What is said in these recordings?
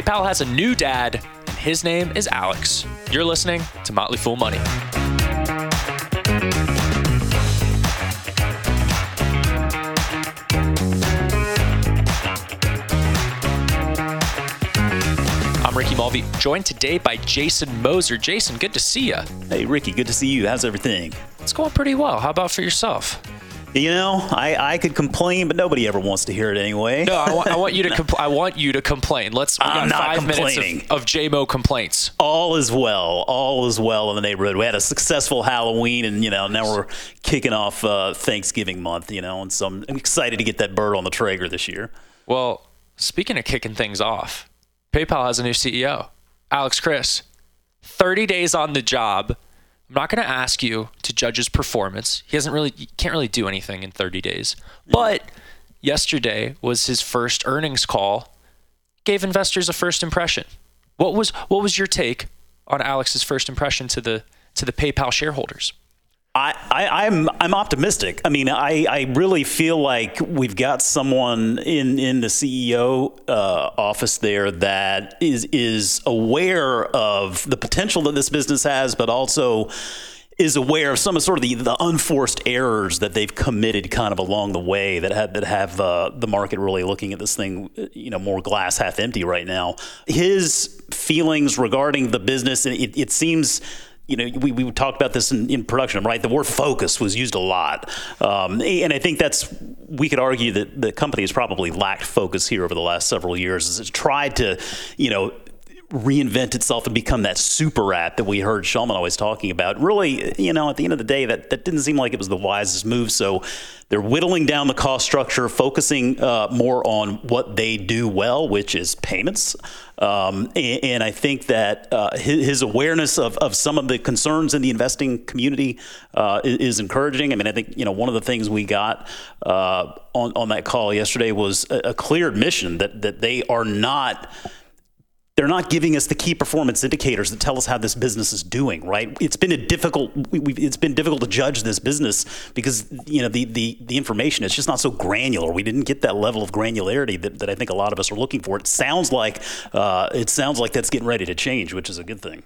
PayPal has a new dad, and his name is Alex. You're listening to Motley Fool Money. I'm Ricky Mulvey, joined today by Jason Moser. Jason, good to see you. Hey, Ricky, good to see you. How's everything? It's going pretty well. How about for yourself? You know, I, I could complain, but nobody ever wants to hear it anyway. No, I want, I want you to compl- I want you to complain. Let's. We I'm not five complaining. minutes of, of JMO complaints. All is well. All is well in the neighborhood. We had a successful Halloween, and you know now we're kicking off uh, Thanksgiving month. You know, and so I'm excited to get that bird on the Traeger this year. Well, speaking of kicking things off, PayPal has a new CEO, Alex Chriss. 30 days on the job. I'm not going to ask you to judge his performance. He hasn't really, you can't really do anything in 30 days. But yesterday was his first earnings call. Gave investors a first impression. What was what was your take on Alex's first impression to the to the PayPal shareholders? I, I, I'm I'm optimistic. I mean, I, I really feel like we've got someone in, in the CEO uh, office there that is is aware of the potential that this business has, but also is aware of some of sort of the, the unforced errors that they've committed kind of along the way that have that have uh, the market really looking at this thing, you know, more glass half empty right now. His feelings regarding the business, it, it seems you know, we, we talked about this in, in production, right? The word focus was used a lot. Um, and I think that's, we could argue that the company has probably lacked focus here over the last several years as it's tried to, you know, reinvent itself and become that super app that we heard Schulman always talking about. Really, you know, at the end of the day, that, that didn't seem like it was the wisest move. So they're whittling down the cost structure, focusing uh, more on what they do well, which is payments. Um, and, and, I think that uh, his, his, awareness of, of some of the concerns in the investing community uh, is, is, encouraging. I mean, I think you know one of the things we got uh, on on that call yesterday was a, a clear admission that that they are not they're not giving us the key performance indicators that tell us how this business is doing. Right? It's been a difficult. it's been difficult to judge this business because you know the the the information is just not so granular. We didn't get that level of granularity that, that I think a lot of us are looking for. It sounds like uh, it sounds like that's getting ready to change, which is a good thing.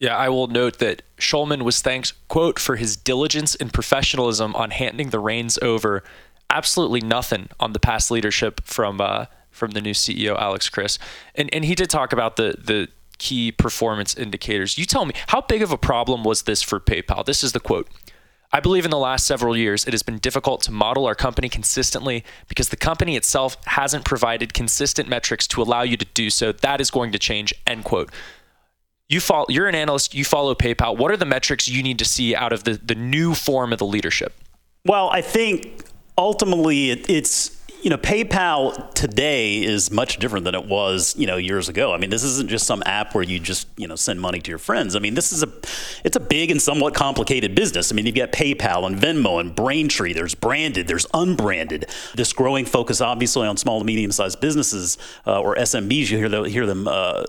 Yeah, I will note that Schulman was thanked, quote, for his diligence and professionalism on handing the reins over. Absolutely nothing on the past leadership from uh, from the new CEO Alex Chriss, and and he did talk about the the key performance indicators. You tell me, how big of a problem was this for PayPal? This is the quote. I believe in the last several years, it has been difficult to model our company consistently because the company itself hasn't provided consistent metrics to allow you to do so. That is going to change. End quote. You follow, you're an analyst, you follow PayPal. What are the metrics you need to see out of the, the new form of the leadership? Well, I think ultimately it, it's you know, PayPal today is much different than it was, you know, years ago. I mean, this isn't just some app where you just, you know, send money to your friends. I mean, this is a, it's a big and somewhat complicated business. I mean, you've got PayPal and Venmo and Braintree. There's branded, there's unbranded. This growing focus, obviously, on small to medium sized businesses uh, or SMBs. You hear, the, hear them uh,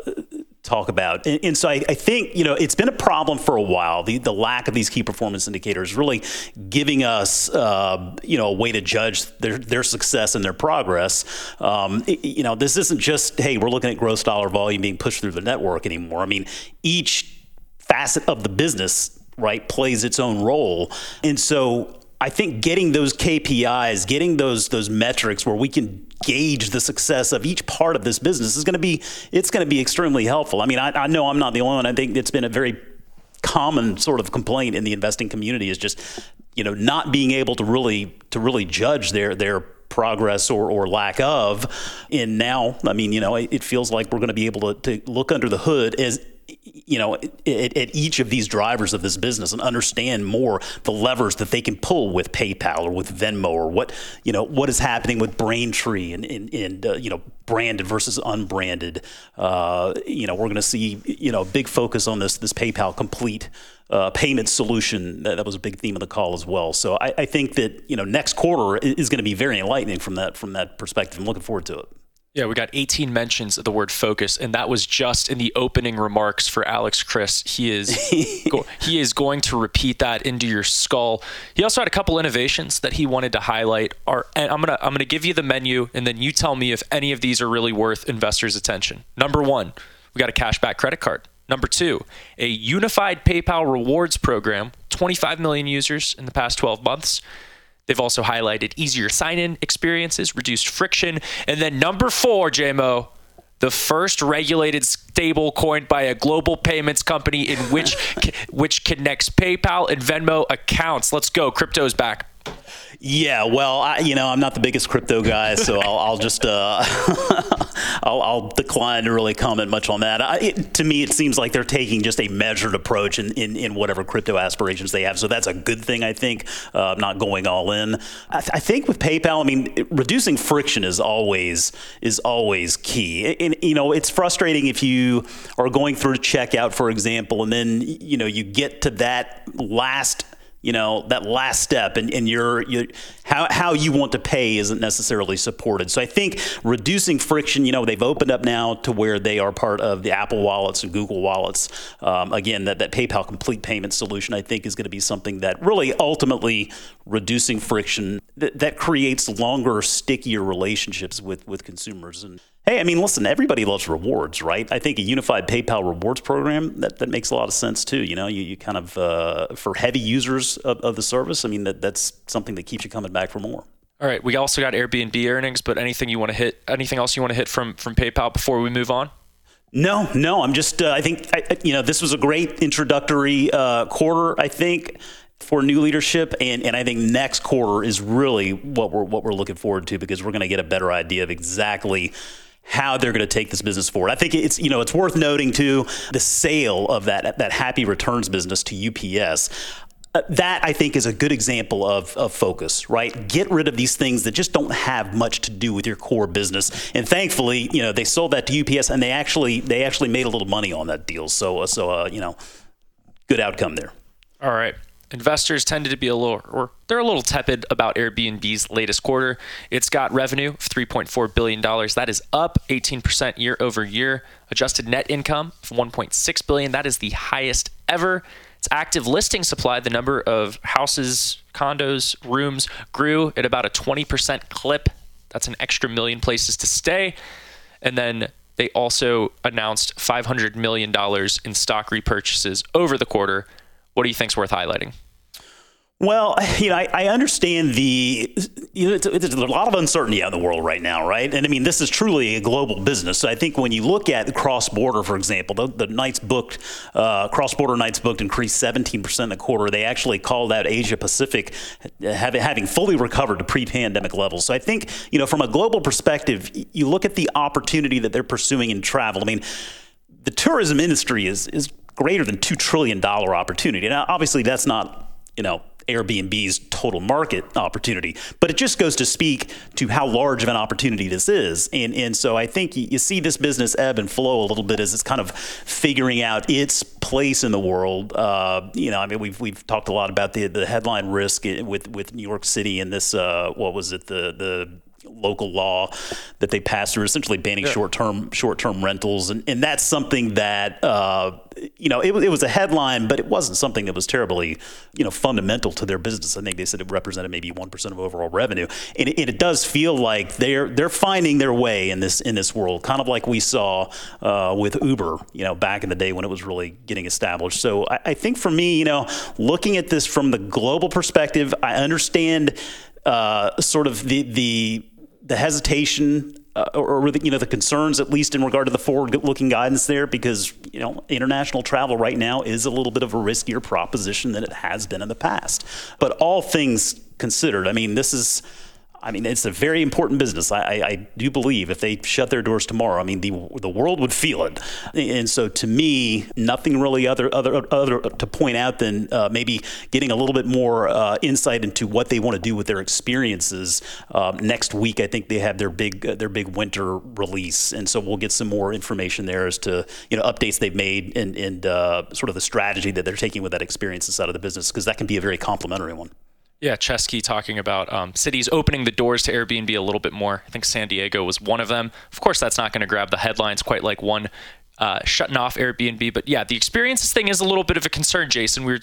talk about. And, and so I, I, think, you know, it's been a problem for a while. The, the lack of these key performance indicators really giving us, uh, you know, a way to judge their, their success and their progress. Um, it, you know, this isn't just, hey, we're looking at gross dollar volume being pushed through the network anymore. I mean, each facet of the business, right, plays its own role. And so I think getting those KPIs, getting those those metrics where we can gauge the success of each part of this business is going to be it's going to be extremely helpful. I mean, I, I know I'm not the only one. I think it's been a very common sort of complaint in the investing community is just you know not being able to really to really judge their their progress or, or lack of and now i mean you know it, it feels like we're going to be able to, to look under the hood as you know, at, each of these drivers of this business and understand more the levers that they can pull with PayPal or with Venmo or what, you know, what is happening with Braintree and, and, and uh, you know, branded versus unbranded. Uh, you know, we're going to see, you know, big focus on this, this PayPal complete uh, payment solution. That, that, was a big theme of the call as well. So I, I think that, you know, next quarter is going to be very enlightening from that, from that perspective. I'm looking forward to it. Yeah, we got 18 mentions of the word focus, and that was just in the opening remarks for Alex Chriss. He is go, he is going to repeat that into your skull. He also had a couple innovations that he wanted to highlight. Are and I'm gonna I'm gonna give you the menu, and then you tell me if any of these are really worth investors' attention. Number one, we got a cashback credit card. Number two, a unified PayPal rewards program, 25 million users in the past 12 months. They've also highlighted easier sign in experiences, reduced friction. And then number four, JMO, the first regulated stable coin by a global payments company in which which connects PayPal and Venmo accounts. Let's go. Crypto's back. Yeah, well, I, you know, I'm not the biggest crypto guy, so I'll, I'll just uh, I'll, I'll, decline to really comment much on that. I, it, to me, it seems like they're taking just a measured approach in, in, in, whatever crypto aspirations they have. So that's a good thing, I think. Uh, not going all in. I, th- I, think with PayPal, I mean, it, reducing friction is always is always key. And, you know, it's frustrating if you are going through checkout, for example, and then you know you get to that last you know that last step and, and your, your how, how you want to pay isn't necessarily supported. So i think reducing friction you know they've opened up now to where they are part of the apple wallets and google wallets. Um, again that, that paypal complete payment solution i think is going to be something that really ultimately reducing friction that, that creates longer stickier relationships with with consumers. And Hey, I mean, listen, everybody loves rewards, right? I think a unified PayPal rewards program that, that makes a lot of sense too. You know, you, you kind of uh, for heavy users of, of the service. I mean, that that's something that keeps you coming back for more. All right, we also got Airbnb earnings, but anything you want to hit? Anything else you want to hit from from PayPal before we move on? No, no. I'm just. Uh, I think I, you know this was a great introductory uh, quarter. I think for new leadership, and, and I think next quarter is really what we're what we're looking forward to because we're going to get a better idea of exactly how they're going to take this business forward. I think it's you know it's worth noting too the sale of that that Happy Returns business to UPS. Uh, that I think is a good example of, of focus, right? Get rid of these things that just don't have much to do with your core business. And thankfully, you know, they sold that to UPS, and they actually they actually made a little money on that deal. So uh, so uh, you know, good outcome there. All right investors tended to be a little or they're a little tepid about Airbnb's latest quarter. It's got revenue of 3.4 billion dollars. That is up 18% year over year. Adjusted net income of 1.6 billion. That is the highest ever. Its active listing supply, the number of houses, condos, rooms grew at about a 20% clip. That's an extra million places to stay. And then they also announced $500 million in stock repurchases over the quarter what do you think's worth highlighting? Well, you know, I, I understand the, you know, it's, it's, a lot of uncertainty out in the world right now, right? And I mean, this is truly a global business. So I think when you look at cross border, for example, the, the nights booked, uh, cross border nights booked increased 17% in the quarter. They actually called out Asia Pacific having, having fully recovered to pre pandemic levels. So I think, you know, from a global perspective, you look at the opportunity that they're pursuing in travel. I mean, the tourism industry is, is greater than $2 trillion opportunity. Now, obviously, that's not, you know, Airbnb's total market opportunity, but it just goes to speak to how large of an opportunity this is. And, and so I think you, see this business ebb and flow a little bit as it's kind of figuring out its place in the world. Uh, you know, I mean, we've, we've talked a lot about the, the headline risk with, with New York City and this, uh, what was it, the, the local law that they passed through, essentially banning yeah. short-term short-term rentals, and, and that's something that uh, you know it, it, was a headline, but it wasn't something that was terribly you know fundamental to their business. I think they said it represented maybe one percent of overall revenue, and it, it, does feel like they're they're finding their way in this in this world, kind of like we saw uh, with Uber, you know, back in the day when it was really getting established. So I, I think for me, you know, looking at this from the global perspective, I understand. Uh, sort of the the the hesitation uh, or, or the, you know the concerns at least in regard to the forward-looking guidance there because you know international travel right now is a little bit of a riskier proposition than it has been in the past. But all things considered, I mean this is I mean, it's a very important business. I, I, I, do believe if they shut their doors tomorrow, I mean, the the world would feel it. And so, to me, nothing really other other other to point out than uh, maybe getting a little bit more uh, insight into what they want to do with their experiences. Um, next week, I think they have their big uh, their big winter release, and so we'll get some more information there as to you know updates they've made and and uh, sort of the strategy that they're taking with that experience inside of the business because that can be a very complementary one. Yeah, Chesky talking about um, cities opening the doors to Airbnb a little bit more. I think San Diego was one of them. Of course, that's not going to grab the headlines quite like one uh, shutting off Airbnb. But yeah, the experiences thing is a little bit of a concern, Jason. We're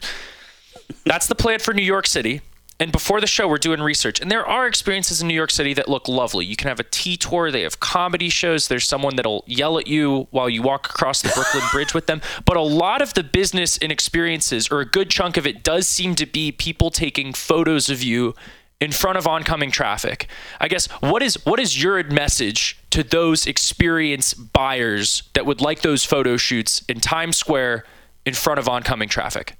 that's the plan for New York City. And before the show, we're doing research, and there are experiences in New York City that look lovely. You can have a tea tour. They have comedy shows. There's someone that'll yell at you while you walk across the Brooklyn Bridge with them. But a lot of the business and experiences, or a good chunk of it, does seem to be people taking photos of you in front of oncoming traffic. I guess what is what is your message to those experience buyers that would like those photo shoots in Times Square in front of oncoming traffic?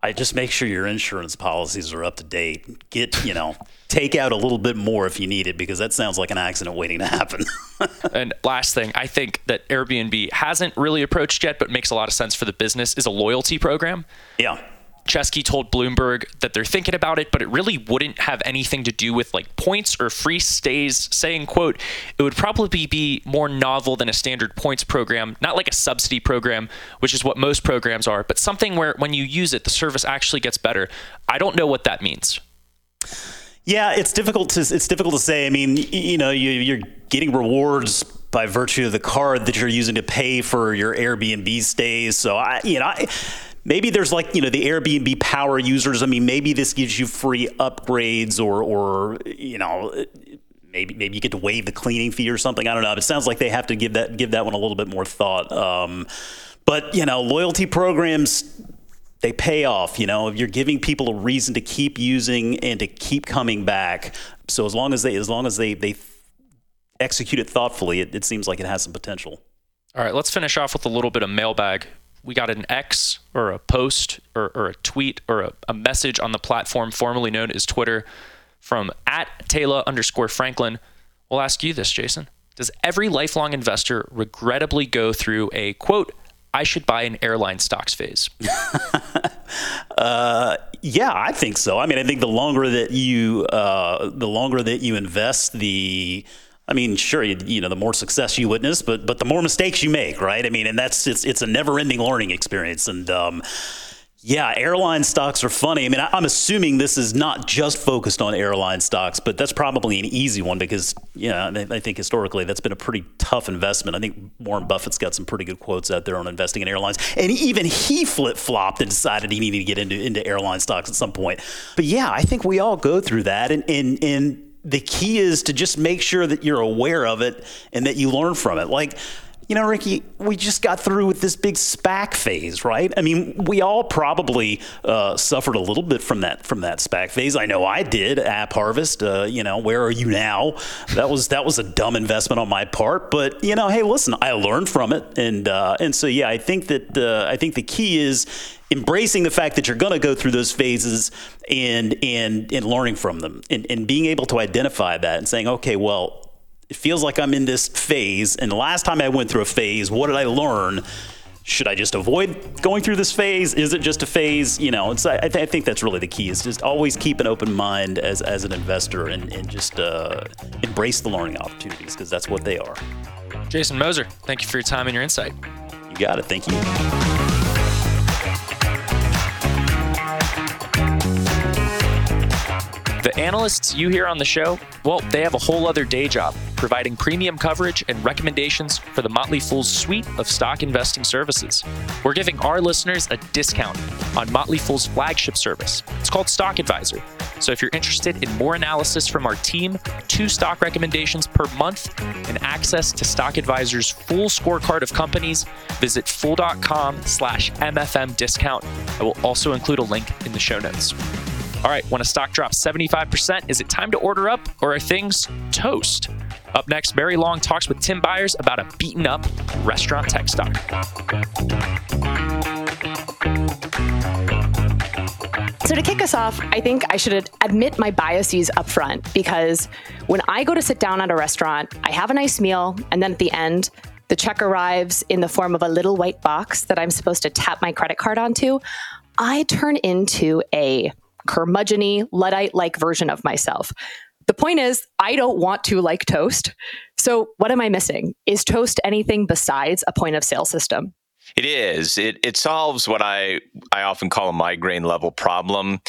I just make sure your insurance policies are up to date. Get, you know, take out a little bit more if you need it because that sounds like an accident waiting to happen. and last thing, I think that Airbnb hasn't really approached yet, but makes a lot of sense for the business is a loyalty program. Yeah. Chesky told Bloomberg that they're thinking about it, but it really wouldn't have anything to do with like points or free stays, saying, quote, it would probably be more novel than a standard points program, not like a subsidy program, which is what most programs are, but something where when you use it, the service actually gets better. I don't know what that means. Yeah, it's difficult to it's difficult to say. I mean, you know, you, you're getting rewards by virtue of the card that you're using to pay for your Airbnb stays. So I, you know, I, maybe there's like you know the Airbnb power users. I mean, maybe this gives you free upgrades or or you know maybe maybe you get to waive the cleaning fee or something. I don't know. It sounds like they have to give that give that one a little bit more thought. Um, but you know, loyalty programs they pay off. You know, if you're giving people a reason to keep using and to keep coming back. So as long as they as long as they they execute it thoughtfully, it, it seems like it has some potential. All right, let's finish off with a little bit of mailbag we got an X or a post or, or a tweet or a, a, message on the platform formerly known as Twitter from at Taylor underscore Franklin. We'll ask you this, Jason. Does every lifelong investor regrettably go through a quote, I should buy an airline stocks phase? uh, yeah, I think so. I mean, I think the longer that you uh, the longer that you invest, the I mean, sure, you, you, know, the more success you witness, but but the more mistakes you make, right? I mean, and that's it's it's a never-ending learning experience, and um, yeah, airline stocks are funny. I mean, I, am assuming this is not just focused on airline stocks, but that's probably an easy one because yeah, I, I think historically that's been a pretty tough investment. I think Warren Buffett's got some pretty good quotes out there on investing in airlines, and even he flip flopped and decided he needed to get into into airline stocks at some point. But yeah, I think we all go through that, and and and the key is to just make sure that you're aware of it and that you learn from it. Like, you know, Ricky, we just got through with this big SPAC phase, right? I mean, we all probably uh, suffered a little bit from that from that SPAC phase. I know I did. App Harvest, uh, you know, where are you now? That was that was a dumb investment on my part, but you know, hey, listen, I learned from it, and uh, and so yeah, I think that I think the key is embracing the fact that you're going to go through those phases and and and learning from them and, and being able to identify that and saying okay well it feels like i'm in this phase and the last time i went through a phase what did i learn? Should i just avoid going through this phase? Is it just a phase? You know it's i, th- I think that's really the key is just always keep an open mind as as an investor and, and just uh, embrace the learning opportunities because that's what they are. Jason moser thank you for your time and your insight. You got it. Thank you analysts you hear on the show, well, they have a whole other day job providing premium coverage and recommendations for the Motley Fool's suite of stock investing services. We're giving our listeners a discount on Motley Fool's flagship service. It's called Stock Advisor. So if you're interested in more analysis from our team, two stock recommendations per month, and access to Stock Advisor's full scorecard of companies, visit fool.com slash MFM discount. I will also include a link in the show notes. All right, when a stock drops 75%, is it time to order up or are things toast? Up next, Mary Long talks with Tim Beyers about a beaten up restaurant tech stock. So, to kick us off, I think I should admit my biases up front because when I go to sit down at a restaurant, I have a nice meal, and then at the end, the check arrives in the form of a little white box that I'm supposed to tap my credit card onto. I turn into a curmudgeony, Luddite like version of myself. The point is, I don't want to like toast. So, what am I missing? Is toast anything besides a point of sale system? It is. It it solves what I I often call a migraine level problem,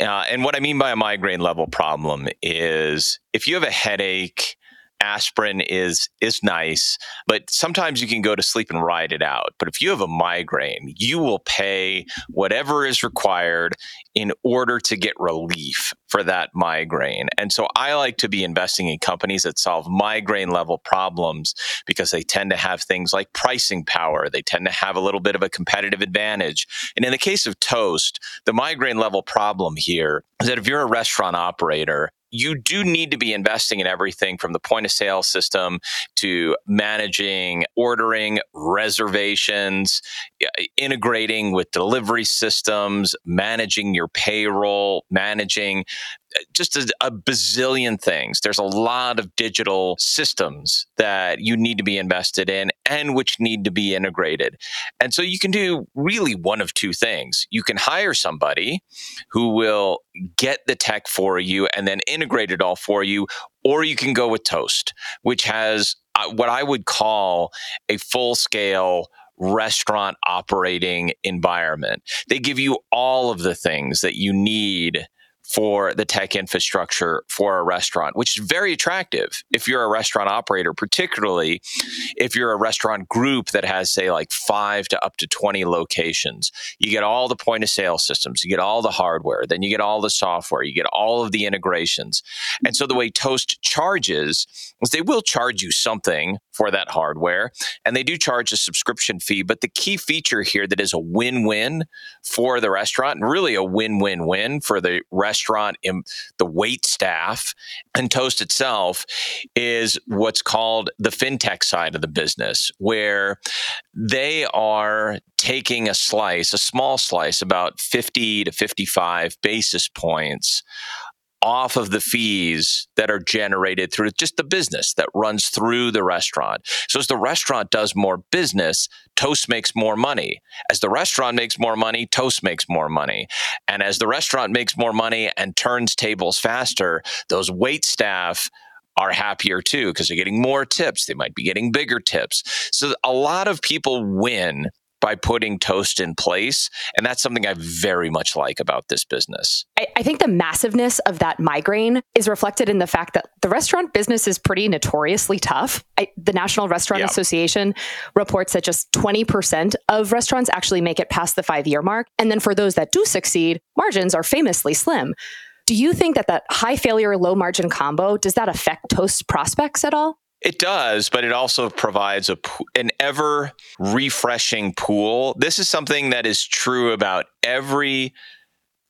uh, and what I mean by a migraine level problem is if you have a headache aspirin is is nice, but sometimes you can go to sleep and ride it out. But if you have a migraine, you will pay whatever is required in order to get relief for that migraine. And so I like to be investing in companies that solve migraine level problems because they tend to have things like pricing power. They tend to have a little bit of a competitive advantage. And in the case of Toast, the migraine level problem here is that if you're a restaurant operator you do need to be investing in everything from the point of sale system to managing ordering, reservations, integrating with delivery systems, managing your payroll, managing just a, a, bazillion things. There's a lot of digital systems that you need to be invested in and which need to be integrated. And so you can do really one of two things. You can hire somebody who will get the tech for you and then integrate it all for you, or you can go with Toast, which has uh, what I would call a full scale restaurant operating environment. They give you all of the things that you need for the tech infrastructure for a restaurant, which is very attractive if you're a restaurant operator, particularly if you're a restaurant group that has, say, like five to up to 20 locations. You get all the point of sale systems, you get all the hardware, then you get all the software, you get all of the integrations. And so the way Toast charges is they will charge you something for that hardware, and they do charge a subscription fee. But the key feature here that is a win win for the restaurant, and really a win win win for the restaurant the wait staff, and Toast itself is what's called the fintech side of the business, where they are taking a slice, a small slice, about 50 to 55 basis points off of the fees that are generated through just the business that runs through the restaurant. So as the restaurant does more business, Toast makes more money. As the restaurant makes more money, Toast makes more money. And as the restaurant makes more money and turns tables faster, those wait staff are happier too because they're getting more tips. They might be getting bigger tips. So a lot of people win by putting toast in place. And that's something I very much like about this business. I, I, think the massiveness of that migraine is reflected in the fact that the restaurant business is pretty notoriously tough. I, the National Restaurant Association reports that just 20% of restaurants actually make it past the five year mark. And then for those that do succeed, margins are famously slim. Do you think that that high failure, low margin combo, does that affect Toast prospects at all? It does, but it also provides a an ever refreshing pool. This is something that is true about every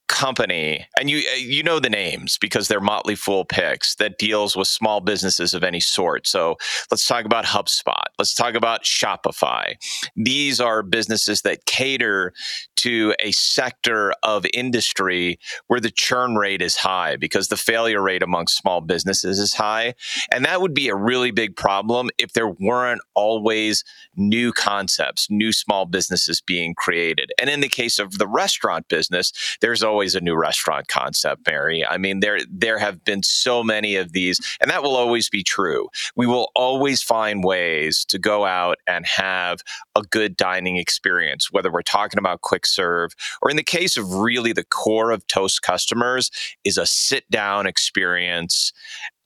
company, and you uh, you know the names because they're Motley Fool picks that deals with small businesses of any sort. So let's talk about HubSpot. Let's talk about Shopify. These are businesses that cater to a sector of industry where the churn rate is high because the failure rate amongst small businesses is high. And that would be a really big problem if there weren't always new concepts, new small businesses being created. And in the case of the restaurant business, there's always a new restaurant concept, Mary. I mean, there there have been so many of these, and that will always be true. We will always find ways to go out and have a good dining experience, whether we're talking about quick serve, or in the case of really the core of Toast customers, is a sit down experience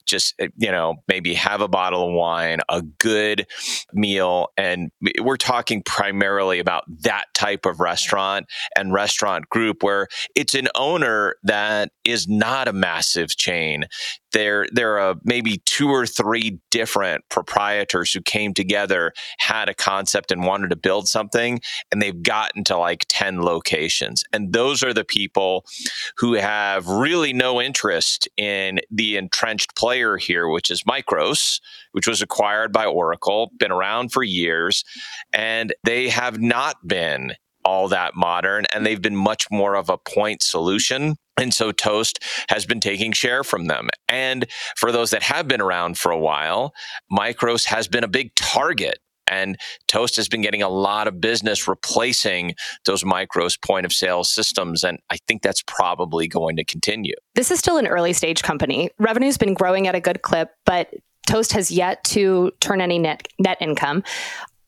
just eh, you know maybe have a bottle of wine a good meal and we're talking primarily about that type of restaurant and restaurant group where it's an owner that is not a massive chain there there are maybe two or three different proprietors who came together had a concept and wanted to build something and they've gotten to like 10 locations and those are the people who have really no interest in the entrenched player here which is micros which was acquired by oracle been around for years and they have not been all that modern and they've been much more of a point solution. And so Toast has been taking share from them. And for those that have been around for a while, Micros has been a big target. And Toast has been getting a lot of business replacing those Micros point of sale systems. And I think that's probably going to continue. This is still an early stage company. Revenue's been growing at a good clip, but Toast has yet to turn any net net income.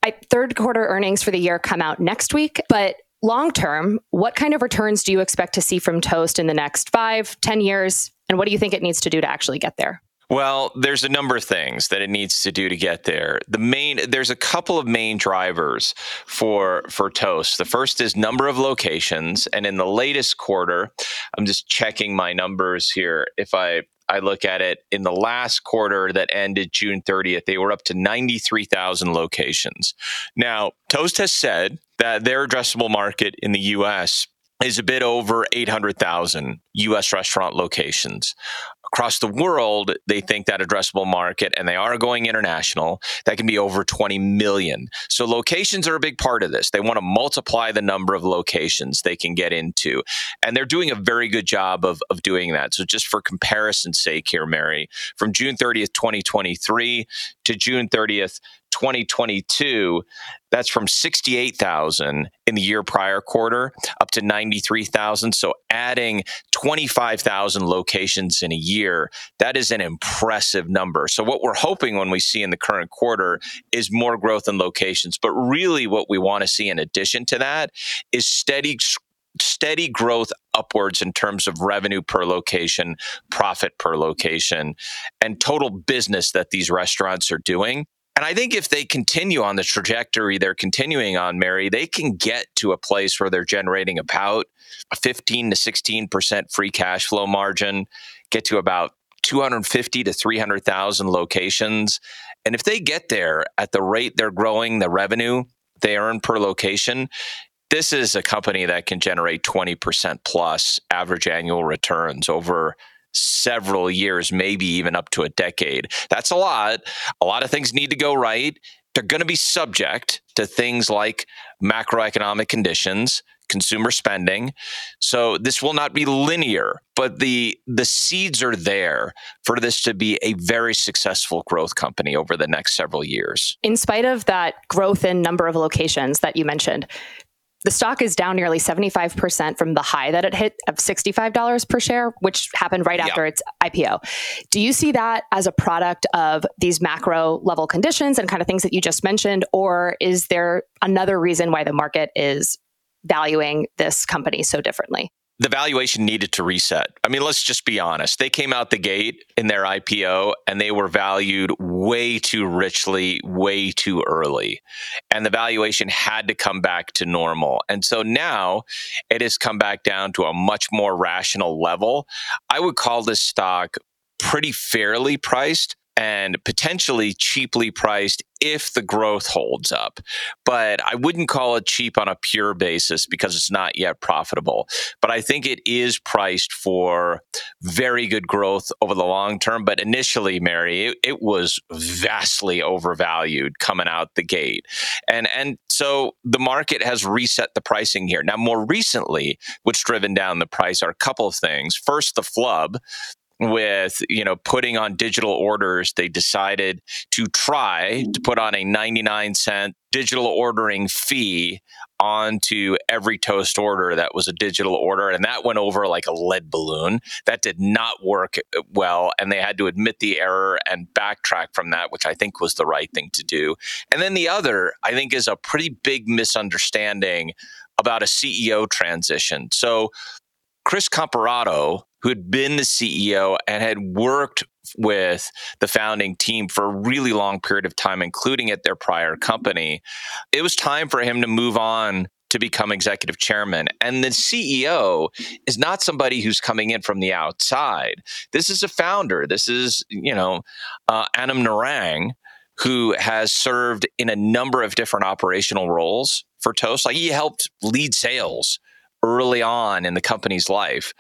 I, third quarter earnings for the year come out next week, but long term, what kind of returns do you expect to see from Toast in the next five, ten years? And what do you think it needs to do to actually get there? Well, there's a number of things that it needs to do to get there. The main there's a couple of main drivers for for Toast. The first is number of locations, and in the latest quarter, I'm just checking my numbers here. If I I look at it in the last quarter that ended June 30th, they were up to 93,000 locations. Now, Toast has said that their addressable market in the US is a bit over 800,000 US restaurant locations. Across the world, they think that addressable market, and they are going international, that can be over 20 million. So locations are a big part of this. They want to multiply the number of locations they can get into. And they're doing a very good job of, of doing that. So just for comparison's sake here, Mary, from June 30th, 2023 to June 30th, 2022, that's from 68,000 in the year prior quarter up to 93,000. So adding 25,000 locations in a year, that is an impressive number. So what we're hoping when we see in the current quarter is more growth in locations. But really what we want to see in addition to that is steady steady growth upwards in terms of revenue per location, profit per location, and total business that these restaurants are doing. And I think if they continue on the trajectory they're continuing on, Mary, they can get to a place where they're generating about a 15 to 16% free cash flow margin, get to about 250 to 300,000 locations. And if they get there at the rate they're growing the revenue they earn per location, this is a company that can generate 20% plus average annual returns over several years, maybe even up to a decade. That's a lot. A lot of things need to go right. They're going to be subject to things like macroeconomic conditions, consumer spending. So this will not be linear, but the the seeds are there for this to be a very successful growth company over the next several years. In spite of that growth in number of locations that you mentioned, the stock is down nearly 75% from the high that it hit of $65 per share, which happened right after its IPO. Do you see that as a product of these macro level conditions and kind of things that you just mentioned? Or is there another reason why the market is valuing this company so differently? The valuation needed to reset. I mean, let's just be honest. They came out the gate in their IPO and they were valued way too richly, way too early. And the valuation had to come back to normal. And so now it has come back down to a much more rational level. I would call this stock pretty fairly priced and potentially cheaply priced if the growth holds up. But I wouldn't call it cheap on a pure basis because it's not yet profitable. But I think it is priced for very good growth over the long term. But initially, Mary, it, it was vastly overvalued coming out the gate. And and so the market has reset the pricing here. Now, more recently, what's driven down the price are a couple of things. First, the flub with you know putting on digital orders they decided to try to put on a 99 cent digital ordering fee onto every toast order that was a digital order and that went over like a lead balloon. That did not work uh, well and they had to admit the error and backtrack from that which i think was the right thing to do. And then the other i think is a pretty big misunderstanding about a ceo transition. So chris comparato who had been the CEO and had worked with the founding team for a really long period of time, including at their prior company. It was time for him to move on to become executive chairman. And the CEO is not somebody who's coming in from the outside. This is a founder. This is, you know, uh, Aman Narang, who has served in a number of different operational roles for Toast. Like he helped lead sales early on in the company's life.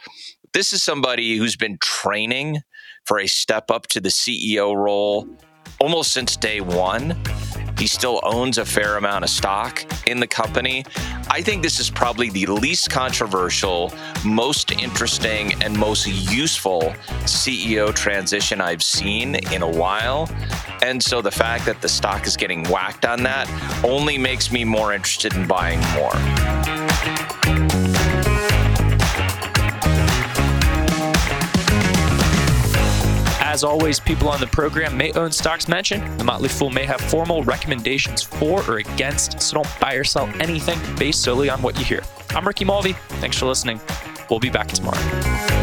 This is somebody who's been training for a step up to the CEO role almost since day one. He still owns a fair amount of stock in the company. I think this is probably the least controversial, most interesting, and most useful CEO transition I've seen in a while. And so the fact that the stock is getting whacked on that only makes me more interested in buying more. As always, people on the program may own stocks mentioned. The Motley Fool may have formal recommendations for or against, so don't buy or sell anything based solely on what you hear. I'm Ricky Mulvey. Thanks for listening. We'll be back tomorrow.